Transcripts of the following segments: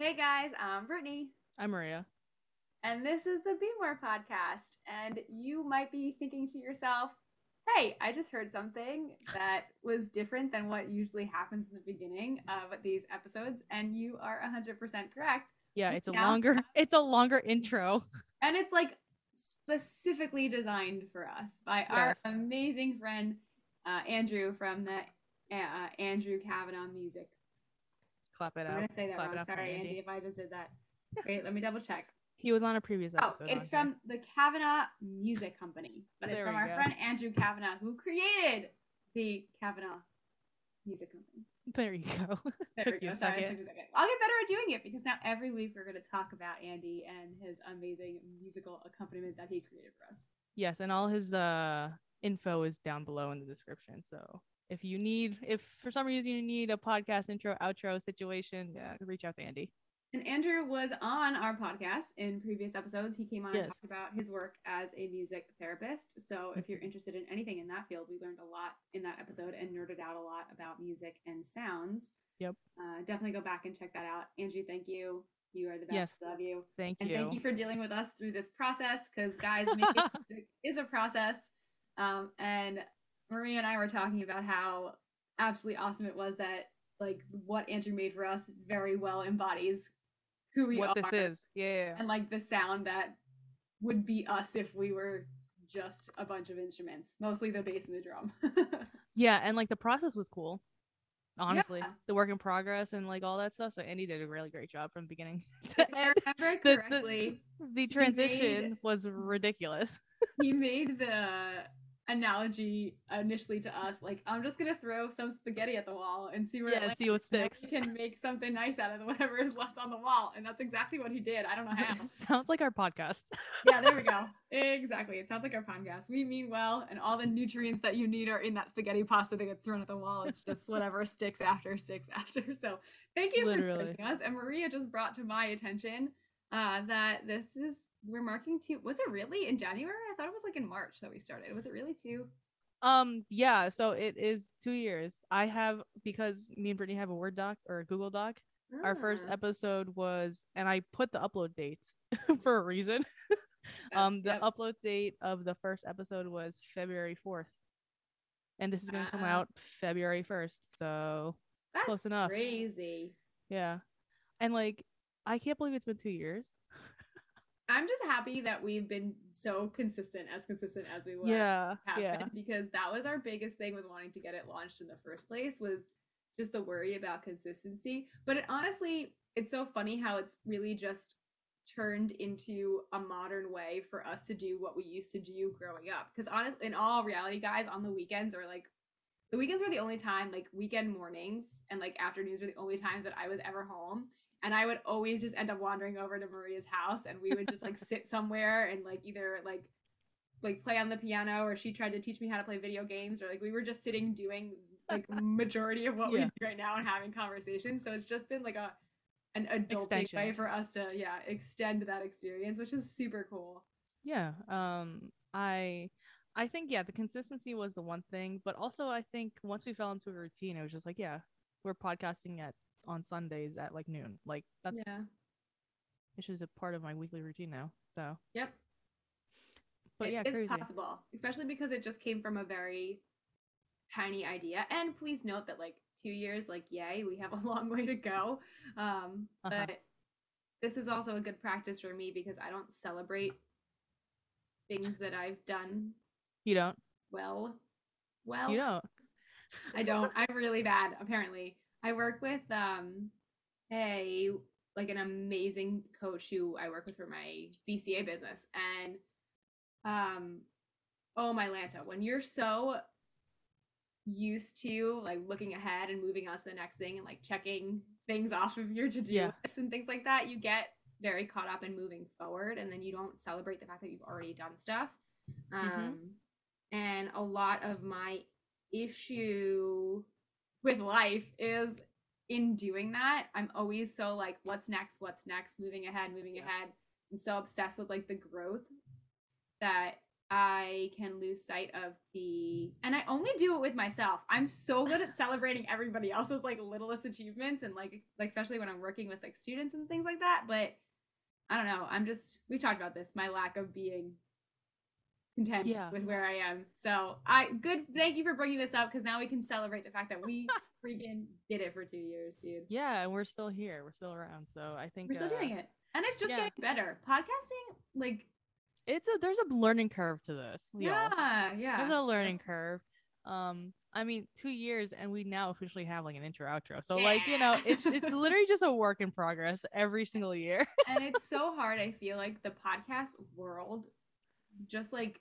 Hey guys, I'm Brittany, I'm Maria. and this is the Be More podcast. And you might be thinking to yourself, hey, I just heard something that was different than what usually happens in the beginning of these episodes. And you are 100% correct. Yeah, it's a Yeah. longer it's a longer intro. And it's like specifically designed for us by our amazing friend, uh, Andrew from the uh, Andrew Kavanaugh Music. It I'm out. going to say that Clap it wrong. Sorry, Andy. Andy, if I just did that. Wait, let me double check. He was on a previous episode. Oh, it's on here. from the Kavanaugh Music Company, but it's There from our go. friend Andrew Kavanaugh, who created the Kavanaugh Music Company. There you go. There Took we you go. Sorry, took a second. I'll get better at doing it because now every week we're going to talk about Andy and his amazing musical accompaniment that he created for us. Yes, and all his uh info is down below in the description. So if you need if for some reason you need a podcast intro outro situation, yeah, reach out to Andy. And Andrew was on our podcast in previous episodes. He came on and talked about his work as a music therapist. So if you're interested in anything in that field, we learned a lot in that episode and nerded out a lot about music and sounds. Yep. Uh, definitely go back and check that out. Andy, thank you. You are the best. Yes. Love you. Thank And you. And thank you for dealing with us through this process because, guys, making music is a process. Um, and Maria and I were talking about how absolutely awesome it was that, like, what Andrew made for us very well embodies who we what are this is. Yeah. and, like, the sound that would be us if we were just a bunch of instruments, mostly the bass and the drum. Yeah, and like the process was cool. Honestly, Yeah. the work in progress and like all that stuff. So Andy did a really great job from beginning if to I end. remember the- the- correctly, The transition was ridiculous. he made the analogy initially to us like i'm just gonna throw some spaghetti at the wall and see where Yeah, it see what sticks." can make something nice out of whatever is left on the wall and that's exactly what he did. I don't know how. Sounds like our podcast. yeah there we go. Exactly. It sounds like our podcast. We mean well and all the nutrients that you need are in that spaghetti pasta that gets thrown at the wall. It's just whatever sticks after sticks after. So thank you Literally. for joining us and maria just brought to my attention uh, that this is we're marking two was it really in january i thought it was like in march that we started was it really two Um, yeah, so it is two years. I have because me and Brittany have a Word doc or a Google Doc. Our first Ah, episode was, and I put the upload dates for a reason. um, the yep. upload date of the first episode was February fourth, and this is gonna come out February first. So That's close enough. Crazy. yeah, and like I can't believe it's been two years. I'm just happy that we've been so consistent, as consistent as we were. Yeah, yeah, because that was our biggest thing with wanting to get it launched in the first place was just the worry about consistency. But it honestly, it's so funny how it's really just turned into a modern way for us to do what we used to do growing up. Because honestly, in all reality, guys, on the weekends or like the weekends were the only time, like weekend mornings and like afternoons were the only times that I was ever home. And I would always just end up wandering over to Maria's house and we would just like sit somewhere and like either like like play on the piano or she tried to teach me how to play video games or like we were just sitting doing like majority of what we do right now and having conversations. So it's just been like a an adulting Extension. way for us to yeah extend that experience, which is super cool. yeah. Um, I. I think yeah, the consistency was the one thing, but also I think once we fell into a routine, it was just like yeah, we're podcasting at on Sundays at like noon. Like that's yeah. it's just a part of my weekly routine now. So, Yep. but It yeah, is crazy. possible, especially because it just came from a very tiny idea. And please note that like two years, like yay, we have a long way to go. Um, Uh-huh. But this is also a good practice for me because I don't celebrate things that I've done You don't. well. Well, You don't. I don't. I'm really bad, apparently. I work with um a like an amazing coach who I work with for my BCA business. And um oh my Lanta, when you're so used to like looking ahead and moving on to the next thing and like checking things off of your to-do Yeah. list and things like that, you get very caught up in moving forward and then you don't celebrate the fact that you've already done stuff. Um Mhm. and a lot of my issue with life is in doing that i'm always so like what's next what's next moving ahead moving ahead I'm so obsessed with like the growth that I can lose sight of the and I only do it with myself. I'm so good at celebrating everybody else's like littlest achievements and like like especially when I'm working with like students and things like that, but I don't know. I'm just we've talked about this, my lack of being content Yeah. with where I am. So, I good thank you for bringing this up cuz now we can celebrate the fact that we freaking did it for 2 years, dude. Yeah, and we're still here. We're still around. So I think We're still uh, doing it. And it's just yeah. getting better. Podcasting like It's a there's a learning curve to this. yeah, yeah. There's a learning curve. Um, I mean, two years, and we now officially have like an intro outro. So like you know, it's it's literally just a work in progress every single year. and it's so hard. I feel like the podcast world just like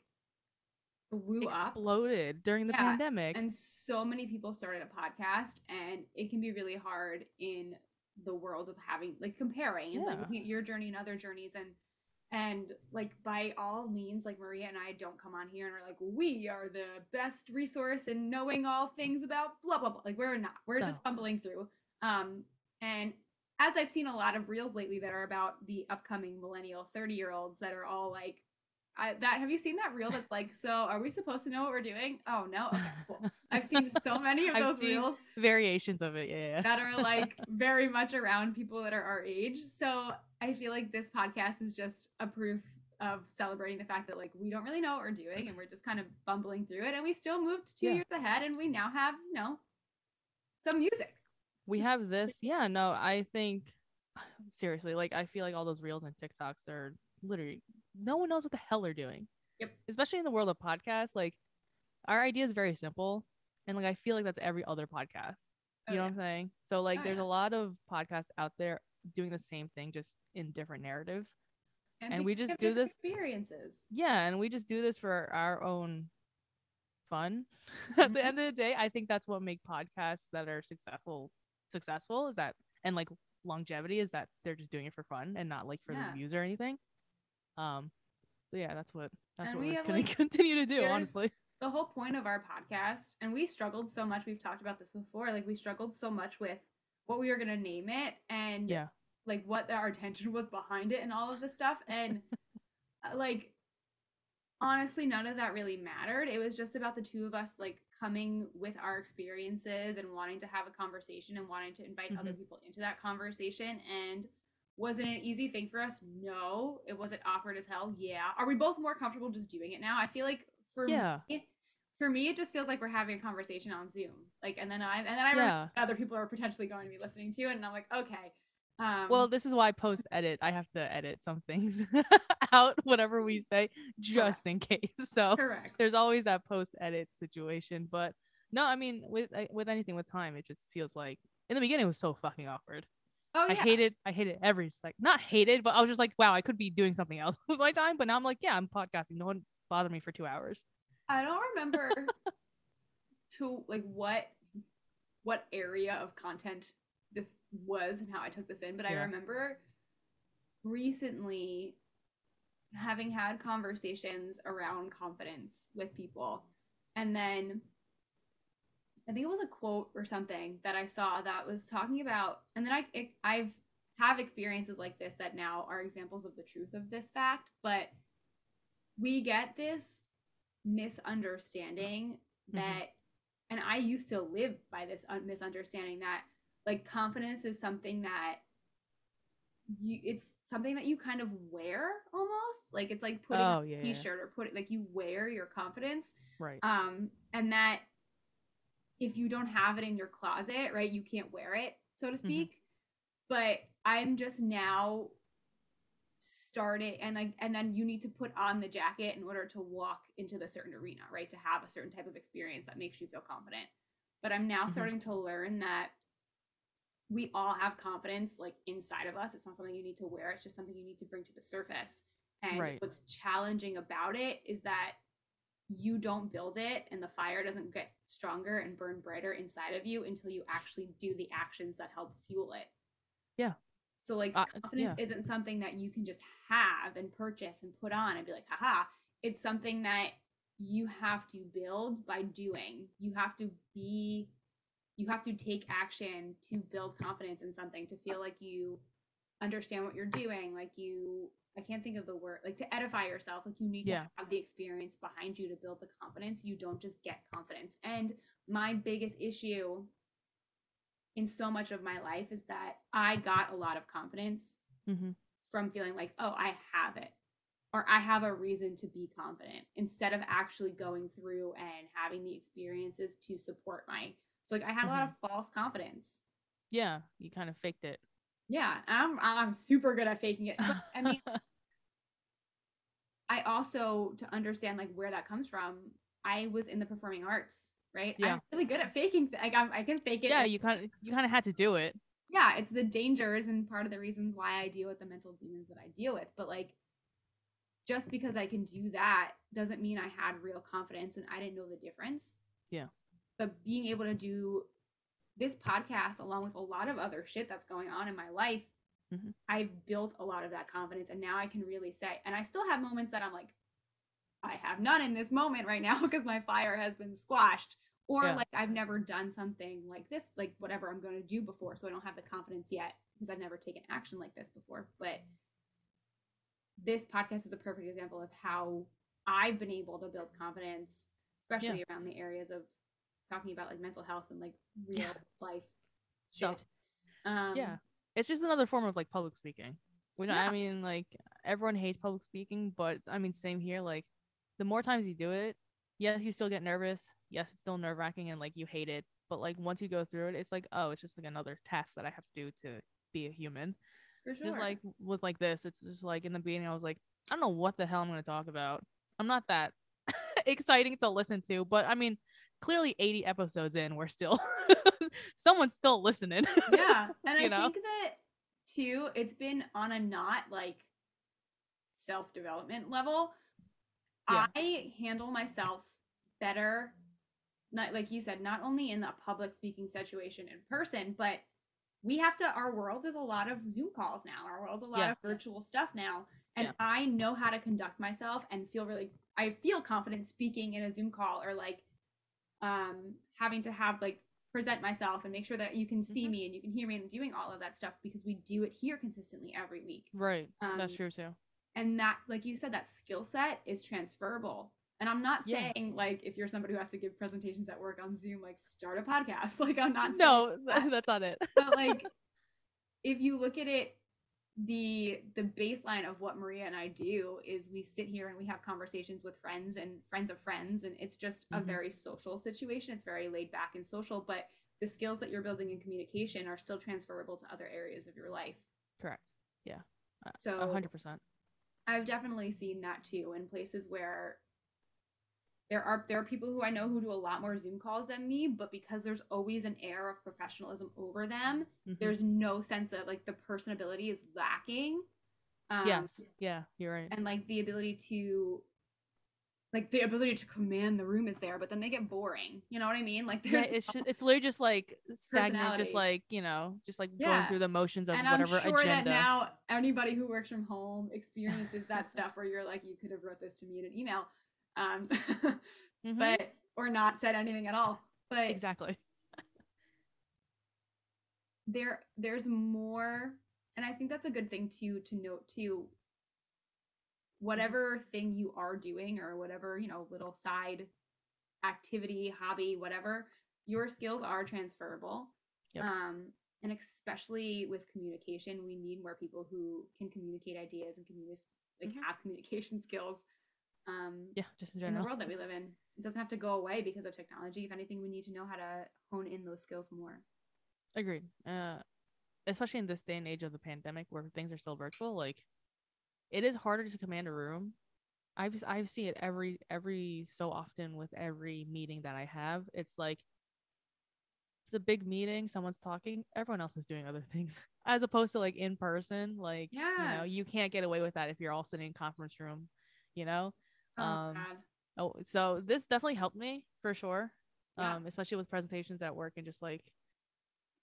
blew up, Exploded during the Yeah, pandemic. and so many people started a podcast, and it can be really hard in the world of having like comparing and like Yeah. looking at your journey and other journeys and and like by all means like maria and i don't come on here and we're like we are the best resource in knowing all things about blah blah blah. Like we're not. We're just fumbling through. Um and as i've seen a lot of reels lately that are about the upcoming millennial 30 year olds that are all like I, that have you seen that reel that's like so are we supposed to know what we're doing oh no okay cool i've seen so many of those reels Variations of it, yeah. that are like very much around people that are our age. So I feel like this podcast is just a proof of celebrating the fact that like we don't really know what we're doing and we're just kind of bumbling through it and we still moved two Yeah. years ahead and we now have, you know, some music. we have this yeah no i think seriously like i feel like all those reels and tiktoks are literally no one knows what the hell they're doing Yep. especially in the world of podcasts like our idea is very simple and like i feel like that's every other podcast Oh, you know yeah. what i'm saying so like Oh, there's yeah. a lot of podcasts out there doing the same thing just in different narratives And we just do this- experiences. yeah and we just do this for our own fun at the Mhm. end of the day i think that's what make podcasts that are successful successful is that and like longevity is that they're just doing it for fun and not like for Yeah. the views or anything um yeah that's what that's And what we have, gonna continue to do honestly. The whole point of our podcast, and we struggled so much, we've talked about this before, like we struggled so much with what we were gonna name it and yeah. like what our intention was behind it and all of this stuff and uh, like honestly none of that really mattered. It was just about the two of us like coming with our experiences and wanting to have a conversation and wanting to invite other Mhm. people into that conversation and was it an easy thing for us? No. It wasn't awkward as hell? Yeah. Are we both more comfortable just doing it now? I feel like for yeah. me for me it just feels like we're having a conversation on zoom. Like and then i and then i Yeah. remember other people are potentially going to be listening to it and i'm like okay um well this is why post edit. I have to edit some things out whatever we say just in case. So correct. there's always that post edit situation but no i mean with with anything with time it just feels like in the beginning it was so fucking awkward oh yeah. i hated i hated every like not hated but i was just like wow i could be doing something else with my time but now i'm like yeah i'm podcasting. No one bothered me for two hours. I don't remember to like what what area of content this was and how I took this in, but I remember recently having had conversations around confidence with people and then I think it was a quote or something that I saw that was talking about and then I it, I've have experiences like this that now are examples of the truth of this fact, but we get this misunderstanding Mhm. that and I used to live by this un- misunderstanding that like confidence is something that you it's something that you kind of wear almost like it's like putting Oh, yeah, a t-shirt or put it like you wear your confidence. Right. Um and that if you don't have it in your closet right you can't wear it so to speak. But i'm just now starting and like and then you need to put on the jacket in order to walk into the certain arena right to have a certain type of experience that makes you feel confident. But i'm now Mhm. starting to learn that we all have confidence like inside of us. It's not something you need to wear. It's just something you need to bring to the surface. And Right. what's challenging about it is that you don't build it and the fire doesn't get stronger and burn brighter inside of you until you actually do the actions that help fuel it. Yeah. So like Uh, confidence yeah. isn't something that you can just have and purchase and put on and be like, haha. It's something that you have to build by doing. You have to be you have to take action to build confidence in something to feel like you understand what you're doing like you i can't think of the word like to edify yourself like you need to have the experience behind you to build the confidence. You don't just get confidence. And my biggest issue in so much of my life is that i got a lot of confidence hmm from feeling like oh i have it or i have a reason to be confident instead of actually going through and having the experiences to support my so like i had a lot of false confidence. Yeah, you kind of faked it. Yeah, I'm I'm super good at faking it. But, I mean, I also to understand like where that comes from. I was in the performing arts, right? Yeah. I'm really good at faking. th- Like I'm, I can fake it. yeah, you kind of you kind of had to do it. yeah, it's the dangers and part of the reasons why I deal with the mental demons that I deal with. But like, just because I can do that doesn't mean I had real confidence and I didn't know the difference. Yeah. But being able to do this podcast along with a lot of other shit that's going on in my life, Mhm. I've built a lot of that confidence. And now I can really say, and I still have moments that I'm like, I have none in this moment right now because my fire has been squashed. Or Yeah. like I've never done something like this, like whatever I'm going to do before. So I don't have the confidence yet because I've never taken action like this before. But this podcast is a perfect example of how I've been able to build confidence, especially around the areas of talking about like mental health and like real Yeah. life Stuff. shit. Um, yeah, it's just another form of like public speaking. Which Yeah. I mean, like everyone hates public speaking, but I mean, same here. Like the more times you do it, yes, you still get nervous. Yes, it's still nerve wracking and like you hate it. But like once you go through it, it's like oh, it's just like another task that I have to do to be a human. for sure. Just like with like this, it's just like in the beginning, I was like, I don't know what the hell I'm gonna talk about. I'm not that exciting to listen to, but I mean, clearly 80 episodes in, we're still someone's still listening. yeah and i know? think that too it's been on a not like self-development level Yeah. i handle myself better not like you said not only in a public speaking situation in person but we have to our world is a lot of zoom calls now our world's a lot Yeah. of virtual stuff now and Yeah. i know how to conduct myself and feel really i feel confident speaking in a zoom call or like um having to have like present myself and make sure that you can see Mhm. me and you can hear me and I'm doing all of that stuff because we do it here consistently every week right. That's Um, true too. and that like you said that skill set is transferable and i'm not Yeah. saying like if you're somebody who has to give presentations at work on zoom like start a podcast like i'm not saying No, that. that's not it. but like if you look at it the the baseline of what maria and i do is we sit here and we have conversations with friends and friends of friends and it's just a Mhm. very social situation it's very laid back and social but the skills that you're building in communication are still transferable to other areas of your life Correct. Yeah. So- hundred percent. I've definitely seen that too in places where there are there are people who I know who do a lot more Zoom calls than me, but because there's always an air of professionalism over them, Mhm. there's no sense of like the personability is lacking. Um, yes. Yeah, you're right. and like the ability to like the ability to command the room is there, but then they get boring. You know what I mean? Like Yeah, there's it's just, it's literally just like stagnant, just like you know, just like Yeah. going through the motions of and I'm whatever sure agenda. that now anybody who works from home experiences that stuff where you're like, you could have wrote this to me in an email, um, Mhm. but or not said anything at all. But exactly. there, there's more, and I think that's a good thing to to note too. Whatever thing you are doing, or whatever you know, little side activity, hobby, whatever, your skills are transferable. Yep. Um, and especially with communication, we need more people who can communicate ideas and communicate like Mhm. have communication skills. Um, Yeah, just in in the world that we live in, it doesn't have to go away because of technology. If anything, we need to know how to hone in those skills more. Agreed. Uh, especially in this day and age of the pandemic, where things are still virtual, like it is harder to command a room. I've I've seen it every every so often with every meeting that I have. It's like it's a big meeting, someone's talking, everyone else is doing other things, as opposed to like in person. Like yeah. you know, you can't get away with that if you're all sitting in conference room. You know. Oh Um, God. Oh, so this definitely helped me for sure. Yeah. Um, especially with presentations at work and just like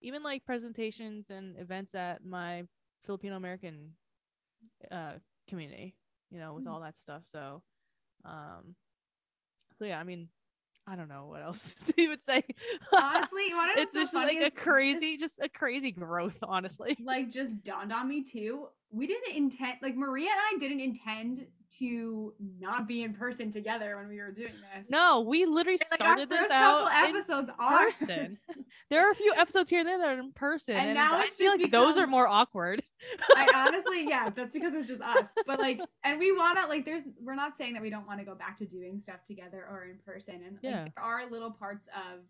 even like presentations and events at my Filipino American uh community, you know, with Mm. all that stuff. So um so yeah, I mean I don't know what else to even say. Honestly, you it's just like a crazy, just a crazy growth, honestly. like just dawned on me too. We didn't intend like Maria and I didn't intend to not be in person together when we were doing this. No, we literally like our started first this couple out in episodes are person. there are a few episodes here and there that are in person, And and, now I it's feel just like those are more awkward. I honestly, yeah, that's because it's just us. But like, and we want to like, there's, we're not saying that we don't want to go back to doing stuff together or in person. And like, there are little parts of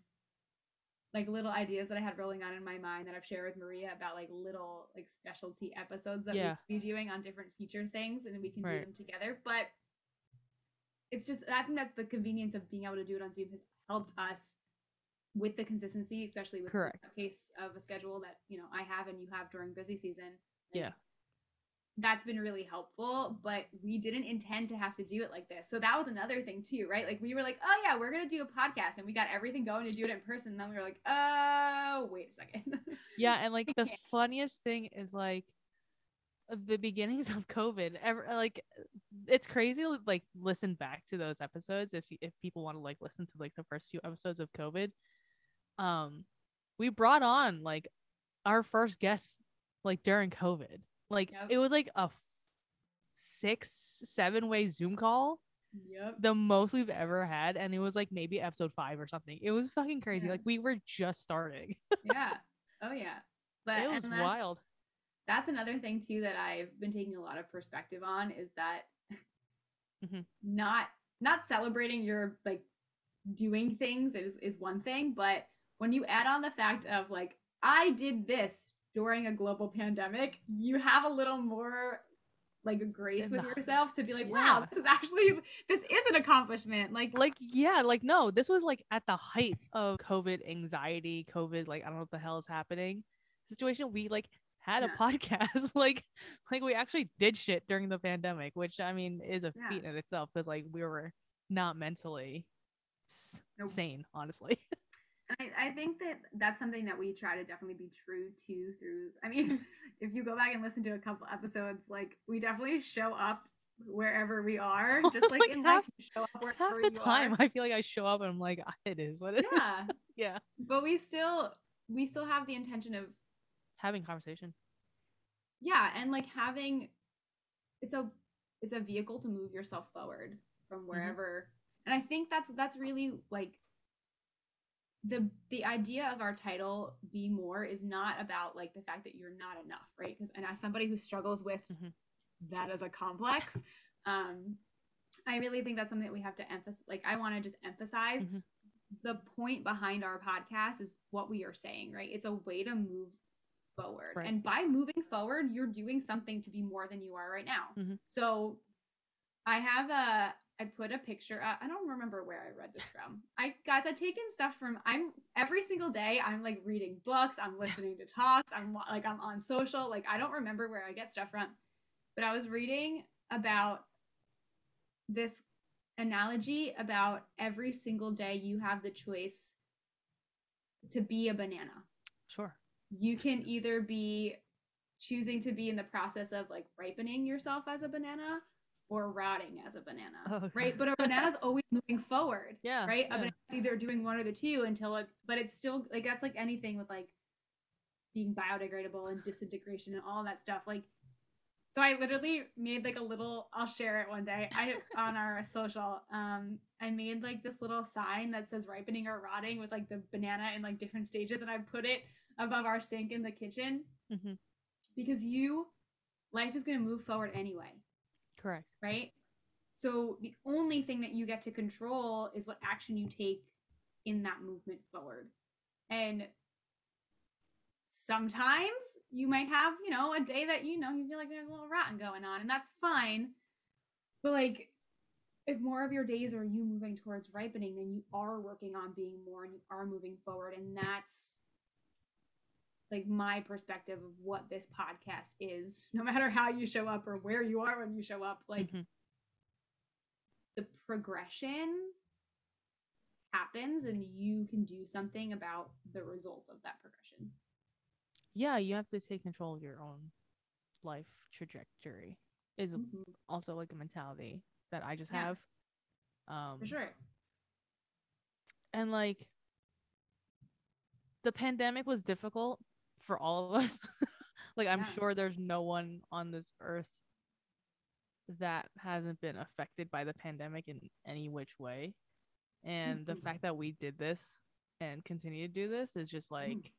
like little ideas that I had rolling on in my mind that I've shared with Maria about like little like specialty episodes that Yeah. we be doing on different feature things and we can do them together. But it's just, I think that the convenience of being able to do it on Zoom has helped us with the consistency, especially with Correct. the case of a schedule that, you know, I have and you have during busy season. Yeah. That's been really helpful, but we didn't intend to have to do it like this. So that was another thing too, right? Like we were like, oh yeah, we're gonna do a podcast, and we got everything going to do it in person. And then we were like, oh wait a second. Yeah, and like the funniest thing is like the beginnings of COVID. Ever like it's crazy to like listen back to those episodes if if people want to like listen to like the first few episodes of COVID. Um, we brought on like our first guest like during COVID. Like Yep. it was like a f- six seven way Zoom call yep. the most we've ever had and it was like maybe episode five or something it was fucking crazy Yeah. like we were just starting Yeah. Oh yeah. But it was that's, wild that's another thing too that I've been taking a lot of perspective on is that Mhm. not not celebrating your like doing things is is one thing, but when you add on the fact of like I did this during a global pandemic, you have a little more like grace with yourself to be like, Yeah. wow, this is actually this is an accomplishment. Like, like yeah like no this was like at the height of covid anxiety covid like i don't know what the hell is happening situation we like had a podcast like like we actually did shit during the pandemic which i mean is a Yeah. feat in itself because like we were not mentally Nope. sane honestly I, I think that that's something that we try to definitely be true to through i mean if you go back and listen to a couple episodes like we definitely show up wherever we are oh just like, Like, in half- life you show up half the time are. i feel like i show up and i'm like ah, it is what it is. Yeah. Yeah. But we still we still have the intention of having conversation. Yeah and like having it's a it's a vehicle to move yourself forward from mm-hmm. wherever and i think that's that's really like the the idea of our title be more is not about like the fact that you're not enough right because and as somebody who struggles with Mhm. that as a complex um i really think that's something that we have to emphasize like i want to just emphasize Mhm. the point behind our podcast is what we are saying right it's a way to move forward Right. and by moving forward you're doing something to be more than you are right now Mhm. so i have a i put a picture up. I don't remember where i read this from. I guys i've taken stuff from i'm every single day i'm like reading books i'm listening to talks i'm like i'm on social like i don't remember where i get stuff from. But i was reading about this analogy about every single day you have the choice to be a banana. Sure. You can either be choosing to be in the process of like ripening yourself as a banana or rotting as a banana Oh, right? But a banana's always moving forward yeah right? A banana's either doing one or the two until it but it's still like that's like anything with like being biodegradable and disintegration and all that stuff like so i literally made like a little i'll share it one day. I on our social um i made like this little sign that says ripening or rotting with like the banana in like different stages and i put it above our sink in the kitchen Mhm. because you life is going to move forward anyway correct right? So the only thing that you get to control is what action you take in that movement forward. And sometimes you might have, you know, a day that you know you feel like there's a little rotten going on, and that's fine. But like if more of your days are you moving towards ripening, then you are working on being more and you are moving forward. And that's like my perspective of what this podcast is, no matter how you show up or where you are when you show up. Like Mhm. the progression happens and you can do something about the result of that progression. yeah you have to take control of your own life trajectory is Mhm, also like a mentality that i just Yeah. have um For sure. and like the pandemic was difficult for all of us. like I'm Yeah. sure there's no one on this earth that hasn't been affected by the pandemic in any which way. And the fact that we did this and continue to do this is just like Mm.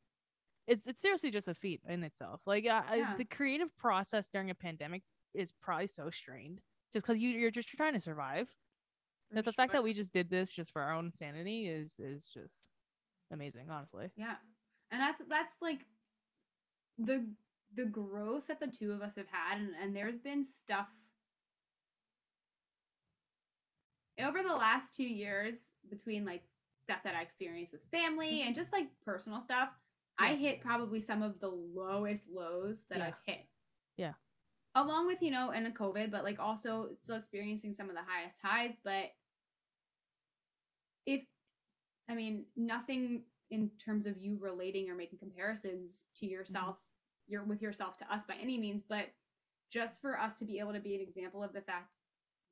it's it's seriously just a feat in itself. Like I- Yeah. the creative process during a pandemic is probably so strained just because you you're just trying to survive. For That the fact that we just did this just for our own sanity is is just amazing, honestly. Yeah. And that's that's like the the growth that the two of us have had and, and there's been stuff over the last two years between like stuff that I experienced with family mm-hmm. and just like personal stuff. I hit probably some of the lowest lows that Yeah. I've hit. Yeah. Along with, you know, and a COVID, but like also still experiencing some of the highest highs. But if I mean, nothing in terms of you relating or making comparisons to yourself, mm-hmm. Your with yourself to us by any means, but just for us to be able to be an example of the fact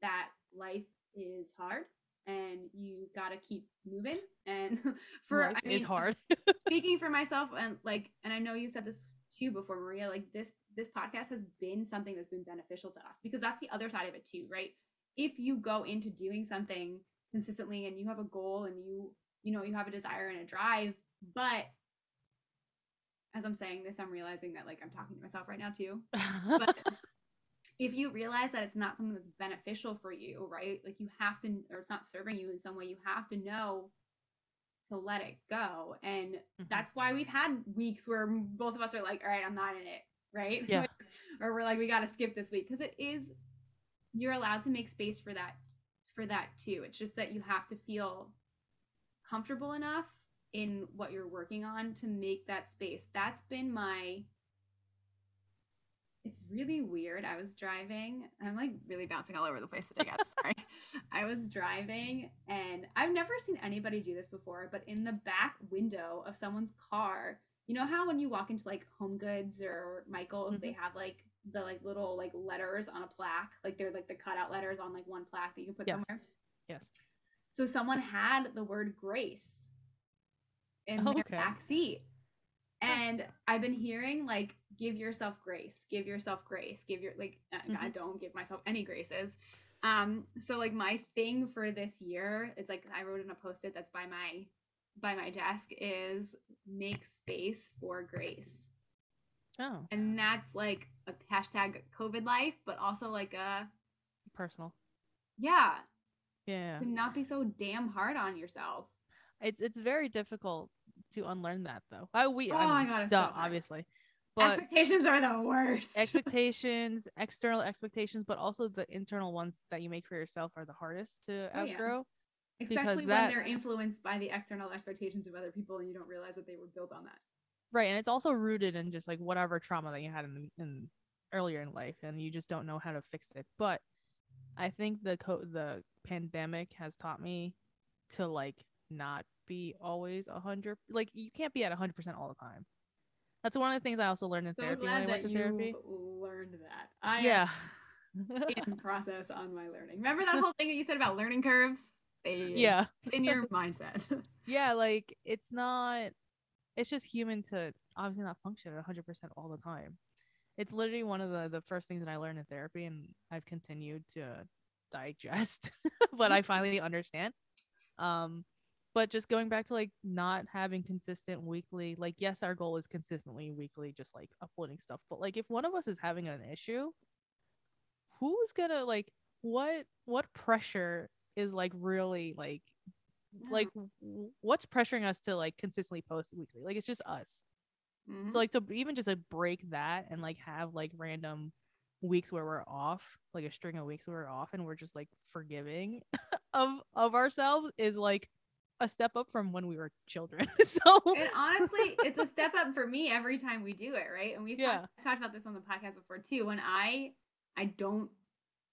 that life is hard and you got to keep moving. And for Life I is mean, hard. speaking for myself and like and i know you said this too before maria like this this podcast has been something that's been beneficial to us because that's the other side of it too right if you go into doing something consistently and you have a goal and you you know you have a desire and a drive but as i'm saying this i'm realizing that like i'm talking to myself right now too but if you realize that it's not something that's beneficial for you, right? Like you have to, or it's not serving you in some way, you have to know to let it go. And Mhm. that's why we've had weeks where both of us are like, all right, I'm not in it, right? Yeah. or we're like, we got to skip this week because it is, you're allowed to make space for that, for that too. It's just that you have to feel comfortable enough in what you're working on to make that space. That's been my it's really weird. I was driving. I'm like really bouncing all over the place today, guys. Sorry. I was driving and I've never seen anybody do this before, but in the back window of someone's car, you know how when you walk into like Home Goods or Michael's, they mm-hmm. have like the like little like letters on a plaque, like they're like the cutout letters on like one plaque that you can put Yes. somewhere. Yes. So someone had the word grace in Oh, their okay. back seat. And I've been hearing like give yourself grace, give yourself grace, give your like uh, Mm-hmm. God don't give myself any graces. Um so like my thing for this year, it's like I wrote in a post-it that's by my by my desk is make space for grace. oh, And that's like a hashtag COVID life, but also like a personal. yeah, Yeah. to not be so damn hard on yourself. It's it's very difficult to unlearn that though. I we Oh I my mean, God, duh, so obviously. But Expectations are the worst. expectations, external expectations, but also the internal ones that you make for yourself are the hardest to Oh, yeah. outgrow. Especially when that- they're influenced by the external expectations of other people and you don't realize that they were built on that. Right, and it's also rooted in just like whatever trauma that you had in, in earlier in life, and you just don't know how to fix it. But I think the co- the pandemic has taught me to like not be always a hundred. Like you can't be at a hundred percent all the time. That's one of the things I also learned in So therapy when I went that to therapy. learned that. I Yeah. in process on my learning. Remember that whole thing that you said about learning curves? They yeah. in your mindset. Yeah, like it's not it's just human to obviously not function at 100% all the time. It's literally one of the the first things that I learned in therapy and I've continued to digest, but I finally understand. Um but just going back to like not having consistent weekly like yes our goal is consistently weekly just like uploading stuff but like if one of us is having an issue who's gonna like what what pressure is like really like like what's pressuring us to like consistently post weekly? Like it's just us. Mhm. so like to even just like break that and like have like random weeks where we're off like a string of weeks where we're off and we're just like forgiving of of ourselves is like a step up from when we were children so and honestly, it's a step up for me every time we do it, right? And we've Yeah. talked, talked about this on the podcast before too. When I I don't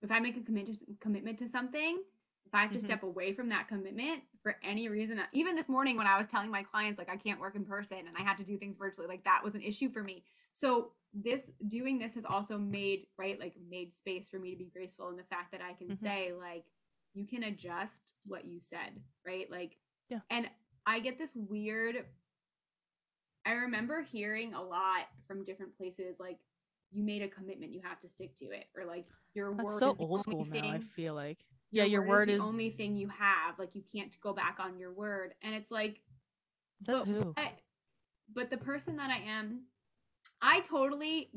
if I make a commit commitment to something, if I have to Mhm. step away from that commitment for any reason, even this morning when I was telling my clients like I can't work in person and I had to do things virtually, like that was an issue for me. So this doing this has also made right like made space for me to be graceful in the fact that I can Mhm. say like you can adjust what you said, right? Like Yeah. And I get this weird I remember hearing a lot from different places like you made a commitment, you have to stick to it, or like your That's word so is the old only school thing. now. I feel like. Yeah, your word is is. the only thing you have. Like you can't go back on your word, and it's like, Says but who? what- but the person that I am, I totally.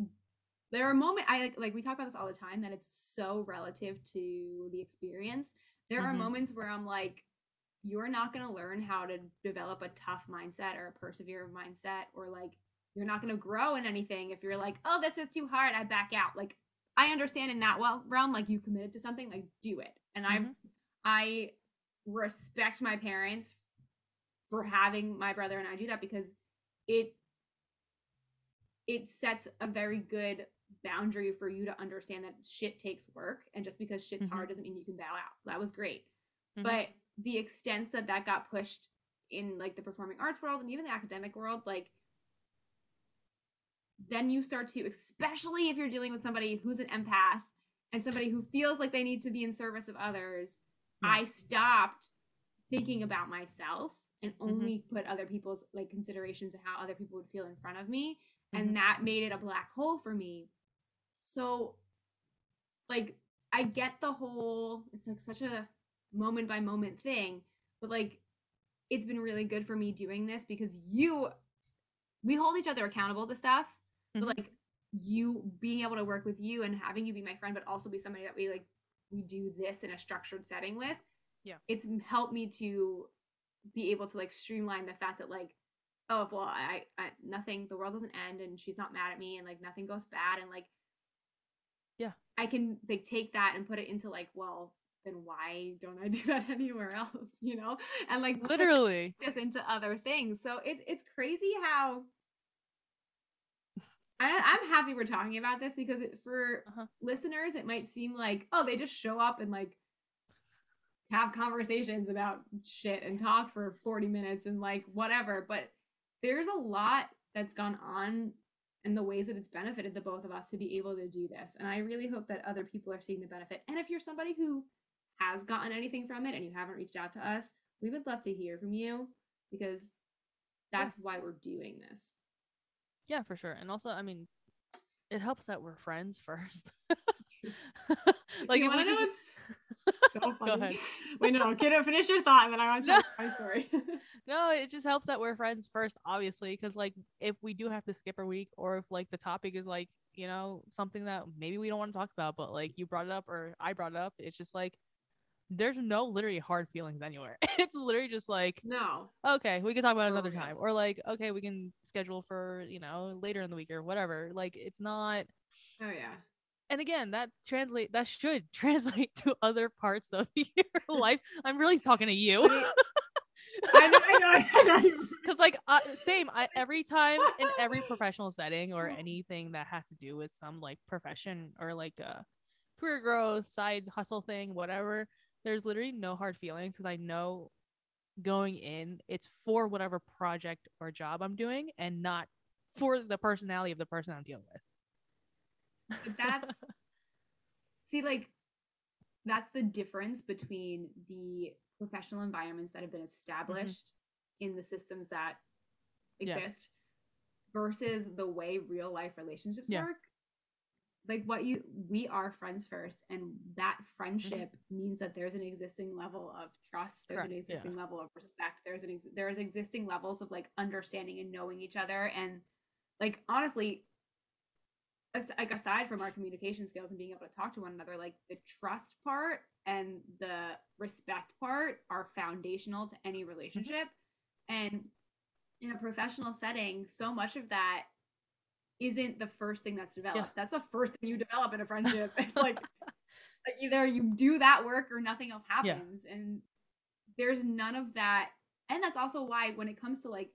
There are moments I like like we talk about this all the time that it's so relative to the experience. There are Mhm. moments where I'm like, you're not going to learn how to develop a tough mindset or a persevere mindset or like you're not going to grow in anything if you're like, oh, this is too hard, I back out. Like I understand in that well realm, like you committed to something, like do it. And Mhm. I I respect my parents for having my brother and I do that because it it sets a very good boundary for you to understand that shit takes work and just because shit's Mhm. hard doesn't mean you can bow out. That was great. Mhm. But the extents that that got pushed in like the performing arts world and even the academic world like then you start to especially if you're dealing with somebody who's an empath and somebody who feels like they need to be in service of others Yeah. i stopped thinking about myself and Mm-hmm. only put other people's like considerations of how other people would feel in front of me Mhm. and that made it a black hole for me so like i get the whole it's like such a moment by moment thing but like it's been really good for me doing this because you we hold each other accountable to stuff Mhm. but like you being able to work with you and having you be my friend but also be somebody that we like we do this in a structured setting with Yeah. it's helped me to be able to like streamline the fact that like oh well I, I nothing the world doesn't end and she's not mad at me and like nothing goes bad and like Yeah. i can like take that and put it into like well then why don't i do that anywhere else you know? And like Literally. this into other things. So it, it's crazy how I, i'm happy we're talking about this because it, for Uh-huh. listeners it might seem like oh they just show up and like have conversations about shit and talk for 40 minutes and like whatever. But there's a lot that's gone on and the ways that it's benefited the both of us to be able to do this. And i really hope that other people are seeing the benefit. And if you're somebody who has gotten anything from it and you haven't reached out to us we would love to hear from you because that's why we're doing this Yeah, for sure. And also, I mean, it helps that we're friends first. like if you want to know just- what's so funny Go ahead. wait no no finish your thought and then i want to tell No. my story No, it just helps that we're friends first, obviously, because like if we do have to skip a week, or if like the topic is like you know something that maybe we don't want to talk about, but like you brought it up or I brought it up, it's just like there's no literally hard feelings anywhere. it's literally just like no okay, we can talk about another real. time, or like okay, we can schedule for you know later in the week or whatever. Like it's not. oh yeah And again, that translate that should translate to other parts of your life. I'm really talking to you. I know, I know, I know. because like uh, same i every time in every professional setting or anything that has to do with some like profession or like a career growth side hustle thing whatever there's literally no hard feelings because i know going in it's for whatever project or job i'm doing and not for the personality of the person i'm dealing with But that's see, like that's the difference between the professional environments that have been established in the systems that Mm-hmm. Yeah. exist versus the way real life relationships Yeah. work. Like what you we are friends first, and that friendship means that there's an existing level of trust. There's an Mm-hmm. Yeah. existing level of respect. There's an ex- there's existing levels of like understanding and knowing each other, and like honestly, as, like aside from our communication skills and being able to talk to one another like the trust part and the respect part are foundational to any relationship and in a professional setting so much of that isn't the first thing that's developed. That's the first thing you develop in a friendship. It's like, either you do that work or nothing else Yeah. happens. And there's none of that. And that's also why when it comes to like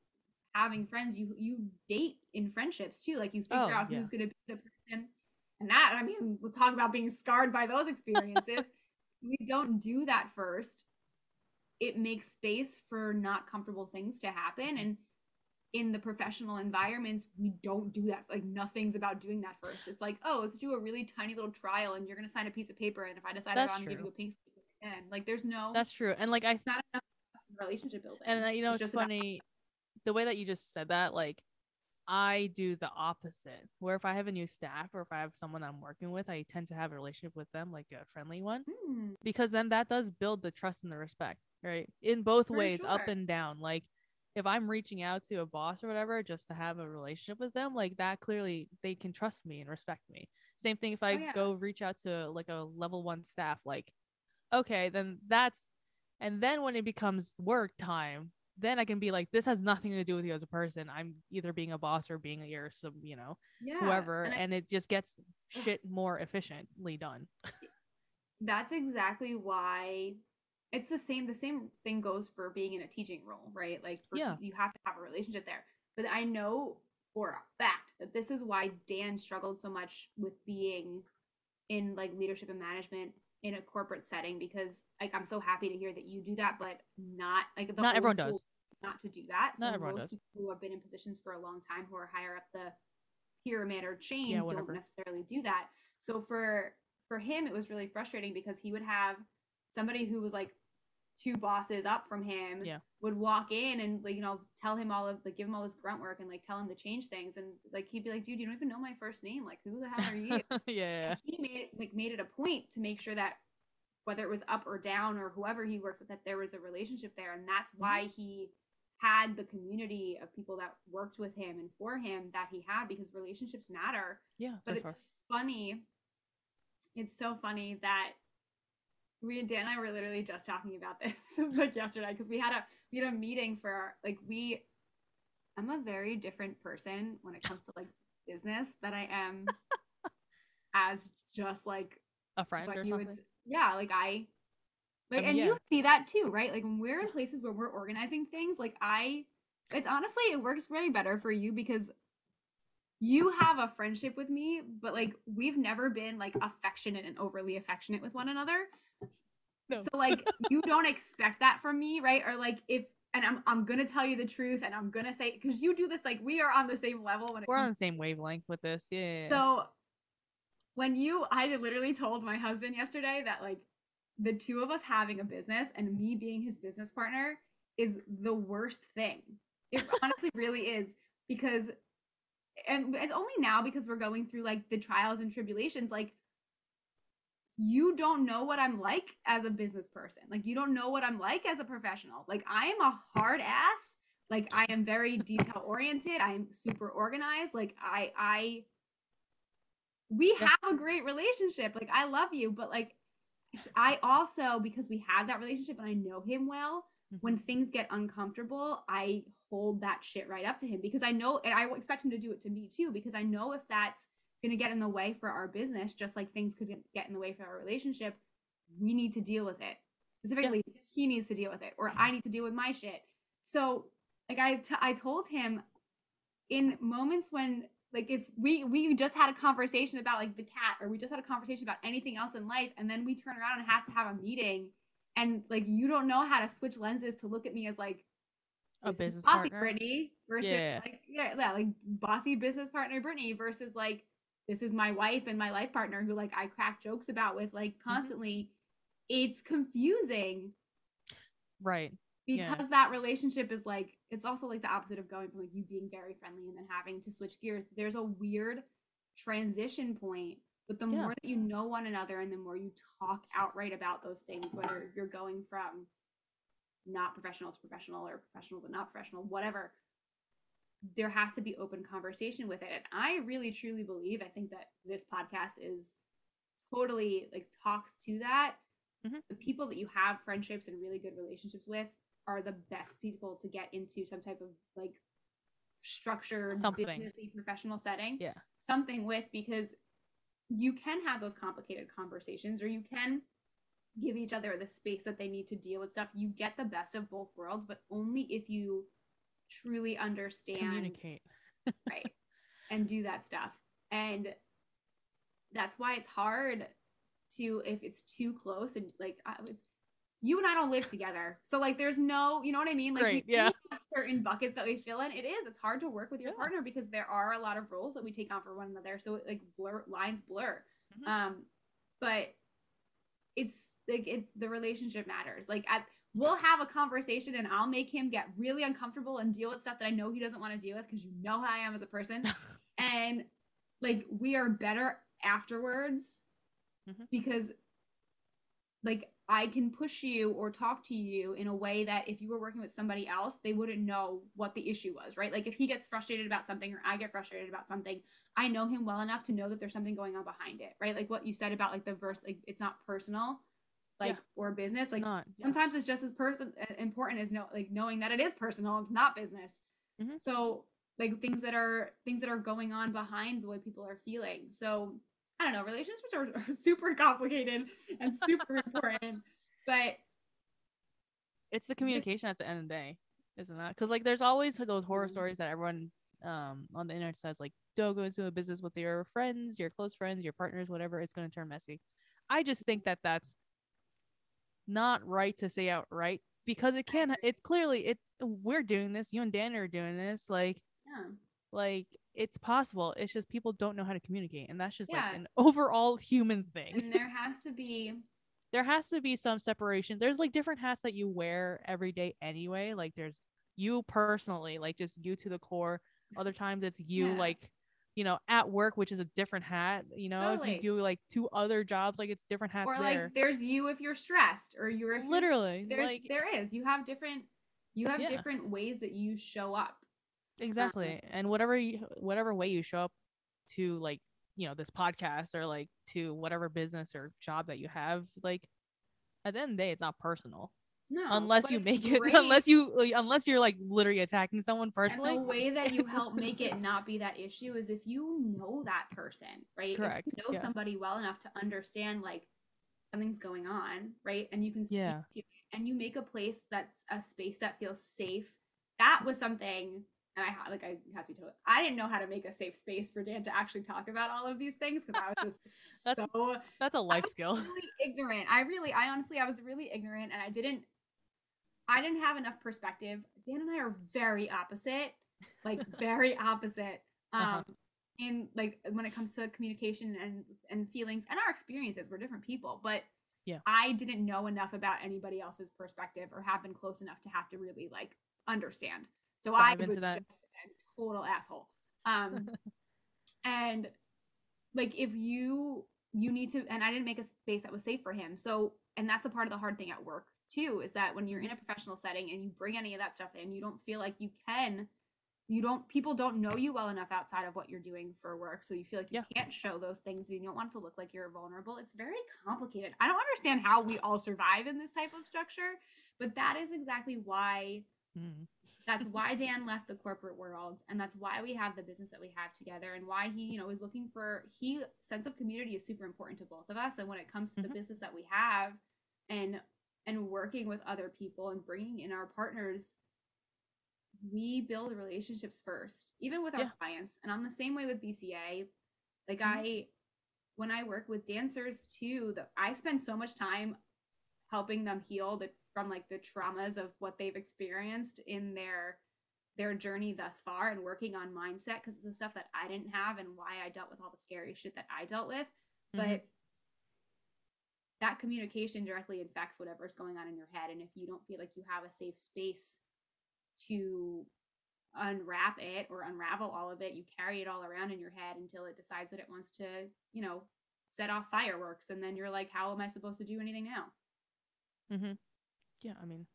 having friends you you date in friendships too. Like you figure Oh, out yeah. who's going to be the person. And that i mean we'll talk about being scarred by those experiences. We don't do that first. It makes space for not comfortable things to happen. And in the professional environments we don't do that like nothing's about doing that first it's like oh let's do a really tiny little trial and you're going to sign a piece of paper and if i decide i That's want to give you a pink slip and like there's no that's true and like i not enough relationship building. And uh, you know, It's it's, just about- funny the way that you just said that. Like, I do the opposite. Where if I have a new staff or if I have someone I'm working with, I tend to have a relationship with them, like a friendly one, Hmm, because then that does build the trust and the respect, right? In both For ways, up and down. Like, if I'm reaching out to a boss or whatever just to have a relationship with them, like that clearly they can trust me and respect me. Same thing if oh, I Oh, yeah. go reach out to like a level one staff, like, okay, then that's, and then when it becomes work time, then I can be like, this has nothing to do with you as a person. I'm either being a boss or being a your some, you know, yeah. whoever, and I- and it just gets shit more efficiently done. that's exactly why it's the same the same thing goes for being in a teaching role right like Yeah. te- you have to have a relationship there but i know for a fact that this is why dan struggled so much with being in like leadership and management in a corporate setting because like i'm so happy to hear that you do that but not like the Not everyone does. not to do that Not so everyone most does. people who have been in positions for a long time who are higher up the pyramid or chain Yeah, don't necessarily do that so for for him it was really frustrating because he would have somebody who was like two bosses up from him Yeah. would walk in and like you know tell him all of like give him all this grunt work and like tell him to change things and like he'd be like dude you don't even know my first name like who the hell are you yeah. and he made it like made it a point to make sure that whether it was up or down or whoever he worked with that there was a relationship there and that's Mm-hmm. why he had the community of people that worked with him and for him that he had because relationships matter Yeah. but it's funny it's so funny that we and Dan and I were literally just talking about this like yesterday because we had a we had a meeting for our, like we I'm a very different person when it comes to like business that I am as just like a friend or you something. would yeah like I like mean, and yeah. you see that too right like when we're in places where we're organizing things like I it's honestly it works way better for you because you have a friendship with me but like we've never been like affectionate and overly affectionate with one another No. so like you don't expect that from me right or like if and I'm I'm gonna tell you the truth and I'm gonna say because you do this like we are on the same level when it We're on the same wavelength with this. Yeah. so when you, I literally told my husband yesterday that like the two of us having a business and me being his business partner is the worst thing. It honestly really is because, and it's only now because we're going through like the trials and tribulations. Like, you don't know what I'm like as a business person. Like, you don't know what I'm like as a professional. Like, I am a hard ass. Like, I am very detail oriented. I'm super organized. Like, I, I, we have a great relationship. Like, I love you, but like, I also, because we have that relationship and I know him well, Mhm. when things get uncomfortable, I hold that shit right up to him because I know, and I expect him to do it to me too, because I know if that's going to get in the way for our business, just like things could get- in the way for our relationship, we need to deal with it. Specifically, he needs to deal with it, or I need to deal with my shit. So, like, I, t- I told him in moments when, like, if we we just had a conversation about like the cat, or we just had a conversation about anything else in life, and then we turn around and have to have a meeting, and like you don't know how to switch lenses to look at me as like a this business bossy partner. Brittany versus Yeah. like yeah, yeah, like bossy business partner Brittany versus like this is my wife and my life partner who like I crack jokes about with like Mm-hmm. constantly. It's confusing Right. Yeah. because that relationship is like it's also like the opposite of going from like you being very friendly and then having to switch gears. There's a weird transition point. But the Yeah. more that you know one another and the more you talk outright about those things, whether you're going from not professional to professional or professional to not professional, whatever, there has to be open conversation with it. And I really truly believe, I think that this podcast is totally like talks to that. Mhm. The people that you have friendships and really good relationships with are the best people to get into some type of like structured Something. businessy professional setting. Yeah. Something with because you can have those complicated conversations or you can give each other the space that they need to deal with stuff. You get the best of both worlds, but only if you truly understand Communicate. right and do that stuff and that's why it's hard to if it's too close and like I, you and i don't live together so like there's no you know what i mean like Great, we yeah. have certain buckets that we fill in it is it's hard to work with your Yeah. partner because there are a lot of roles that we take on for one another so it, like blur lines blur Mhm. um but it's like it the relationship matters like at we'll have a conversation and I'll make him get really uncomfortable and deal with stuff that I know he doesn't want to deal with because you know how I am as a person. and like we are better afterwards Mhm. because like I can push you or talk to you in a way that if you were working with somebody else, they wouldn't know what the issue was, right? Like if he gets frustrated about something or I get frustrated about something, I know him well enough to know that there's something going on behind it, right? Like what you said about like the verse, like it's not personal, like Yeah. or business. Like Not, yeah. sometimes it's just as person uh, important as know like knowing that it is personal, it's not business. Mhm. So like things that are things that are going on behind the way people are feeling. So I don't know, relationships are, are super complicated and super important, but it's the communication at the end of the day, isn't that? Because like there's always those horror Mhm. stories that everyone um on the internet says like don't go into a business with your friends, your close friends, your partners, whatever. It's going to turn messy. I just think that that's not right to say outright because it can. It clearly it we're doing this. You and Dan are doing this. Like yeah. like it's possible. It's just people don't know how to communicate, and that's just Yeah. like an overall human thing And there has to be there has to be some separation. There's like different hats that you wear every day anyway. Like there's you personally, like just you to the core. Other times it's you Yeah. like, you know, at work, which is a different hat. You know, if you do like two other jobs, like it's different hats or there. like there's you if you're stressed or you're if you're- Literally, there's like there is. You have different you have Yeah. different ways that you show up. Exactly. Um, and whatever you, whatever way you show up to like, you know, this podcast or like to whatever business or job that you have, like at the end of the day, it's not personal. No. unless you make it unless you uh, unless you're like literally attacking someone personally And the way that you help make it not be that issue is if you know that person, right? Correct, If you know yeah. somebody well enough to understand like something's going on, right? And you can speak Yeah. to and you make a place that's a space that feels safe. That was something and I like I have to be told I didn't know how to make a safe space for Dan to actually talk about all of these things because I was just That's- so that's a life was skill really ignorant. I really, I honestly, I was really ignorant, and I didn't, I didn't have enough perspective. Dan and I are very opposite, like very opposite. Um, Uh-huh. in like when it comes to communication and and feelings and our experiences, we're different people, but Yeah. I didn't know enough about anybody else's perspective or have been close enough to have to really like understand. So I Dive was that. just a total asshole. Um, and like if you you need to and i didn't make a space that was safe for him so and that's a part of the hard thing at work too is that when you're in a professional setting and you bring any of that stuff in you don't feel like you can you don't people don't know you well enough outside of what you're doing for work so you feel like you Yeah. can't show those things you don't want it to look like you're vulnerable it's very complicated i don't understand how we all survive in this type of structure but that is exactly why Mm. That's why Dan left the corporate world and that's why we have the business that we have together and why he you know is looking for he sense of community is super important to both of us and when it comes to Mhm. the business that we have and and working with other people and bringing in our partners we build relationships first even with our Yeah. clients and on the same way with BCA like Mhm. I when I work with dancers too that I spend so much time helping them heal the, from like the traumas of what they've experienced in their their journey thus far and working on mindset because it's the stuff that I didn't have and why I dealt with all the scary shit that I dealt with. But Mhm. that communication directly infects whatever's going on in your head. And if you don't feel like you have a safe space to unwrap it or unravel all of it, you carry it all around in your head until it decides that it wants to, you know, set off fireworks. And then you're like, how am I supposed to do anything now? Mm-hmm. Yeah, I mean,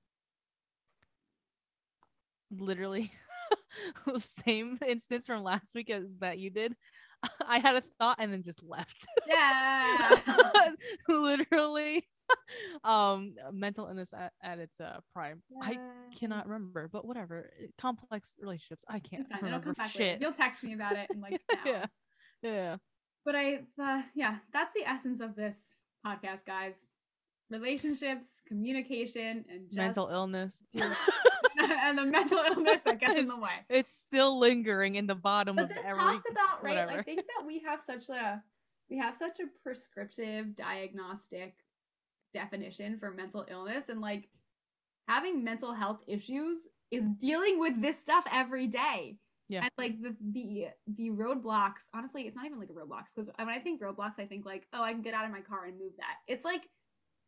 literally the same instance from last week as that you did. I had a thought and then just left. Yeah. literally, um, mental illness at, at its uh, prime. I cannot remember, but whatever. Complex relationships. I can't It's fine. It'll remember come back later. shit. You'll text me about it and like yeah, yeah. But I, uh, yeah, that's the essence of this podcast, guys. Relationships, communication, and Mental illness. and the mental illness that gets in the It's- way. it's still lingering in the bottom of the book. But this every. talks about right. I think that we have such a we have such a prescriptive diagnostic definition for mental illness, and like having mental health issues is dealing with this stuff every day. Yeah. And like the the the roadblocks, honestly, it's not even like a roadblocks because when I think roadblocks, I think like, oh, I can get out of my car and move that. It's like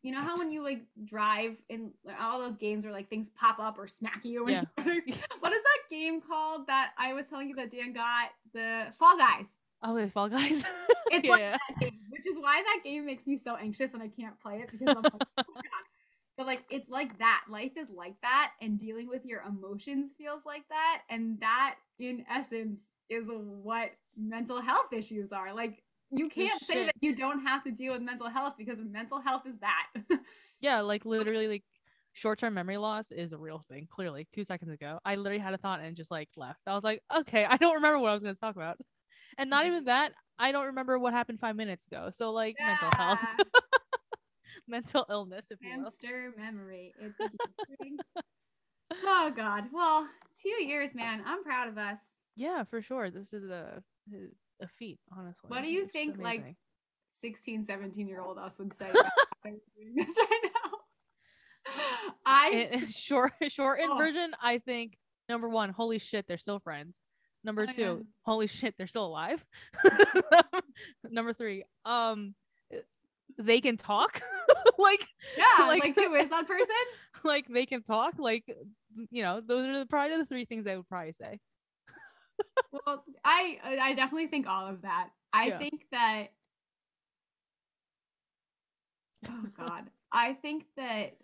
you know how when you like drive in all those games where like things pop up or smack you? When Yeah. what is that game called that I was telling you that Dan got? The Fall Guys. Oh, the Fall Guys. It's yeah, like game, which is why that game makes me so anxious and I can't play it because I'm like, oh my God. But like it's like that. Life is like that, and dealing with your emotions feels like that. And that in essence is what mental health issues are. Like you can't say shit. that you don't have to deal with mental health because mental health is that. yeah, like literally, like short-term memory loss is a real thing. Clearly, two seconds ago, I literally had a thought and just like left. I was like, okay, I don't remember what I was going to talk about, and not even mm-hmm. that. I don't remember what happened five minutes ago. So like mental health, mental illness, if you will. Hamster memory. Huge thing. oh God. Well, two years, man. I'm proud of us. Yeah, for sure. This is a a feat, honestly. What do you It's think, like, amazing. 16, 17 year old us would say about how we're doing this right now. I in short shortened Oh. version, I think number one, holy shit, they're still friends. Number Oh, two, yeah. holy shit, they're still alive. number three, um, they can talk. like, yeah, like- like, who is that person? like they can talk. Like, you know, those are the, probably the three things I would probably say. Well, I I definitely think all of that. I Yeah. think that Oh god. I think that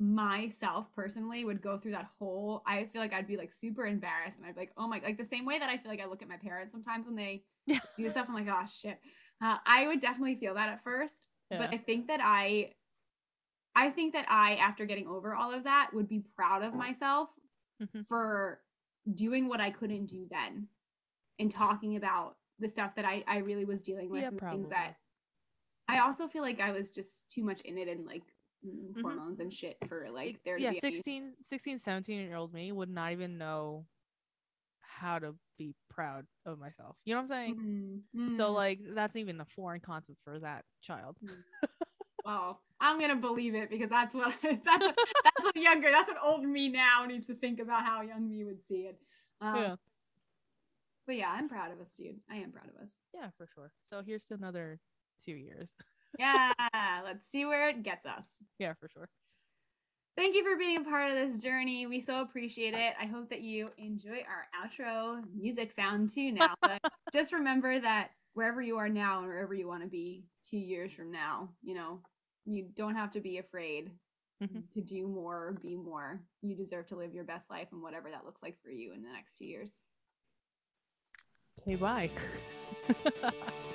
myself personally would go through that whole I feel like I'd be like super embarrassed and I'd be like, oh my like the same way that I feel like I look at my parents sometimes when they Yeah. do stuff, I'm like, oh shit. Uh, I would definitely feel that at first. Yeah. But I think that I I think that I, after getting over all of that, would be proud of myself Mhm. for doing what I couldn't do then and talking about the stuff that I, I really was dealing with Yeah, and the things that I also feel like I was just too much in it and like mm, Mhm. hormones and shit for like there to yeah, be any- 16, 16, 17 year old me would not even know how to be proud of myself. You know what I'm saying? Mm, So mm. like that's even a foreign concept for that child. well, I'm gonna believe it because that's what that's what, that's what younger that's what old me now needs to think about how young me would see it. Um, yeah. But yeah, I'm proud of us, dude. I am proud of us. Yeah, for sure. So here's to another two years. Yeah, let's see where it gets us. yeah, for sure. Thank you for being a part of this journey. We so appreciate it. I hope that you enjoy our outro music sound too now. But just remember that wherever you are now and wherever you want to be two years from now, you know, you don't have to be afraid Mhm. to do more or be more. You deserve to live your best life and whatever that looks like for you in the next two years. Okay, bye.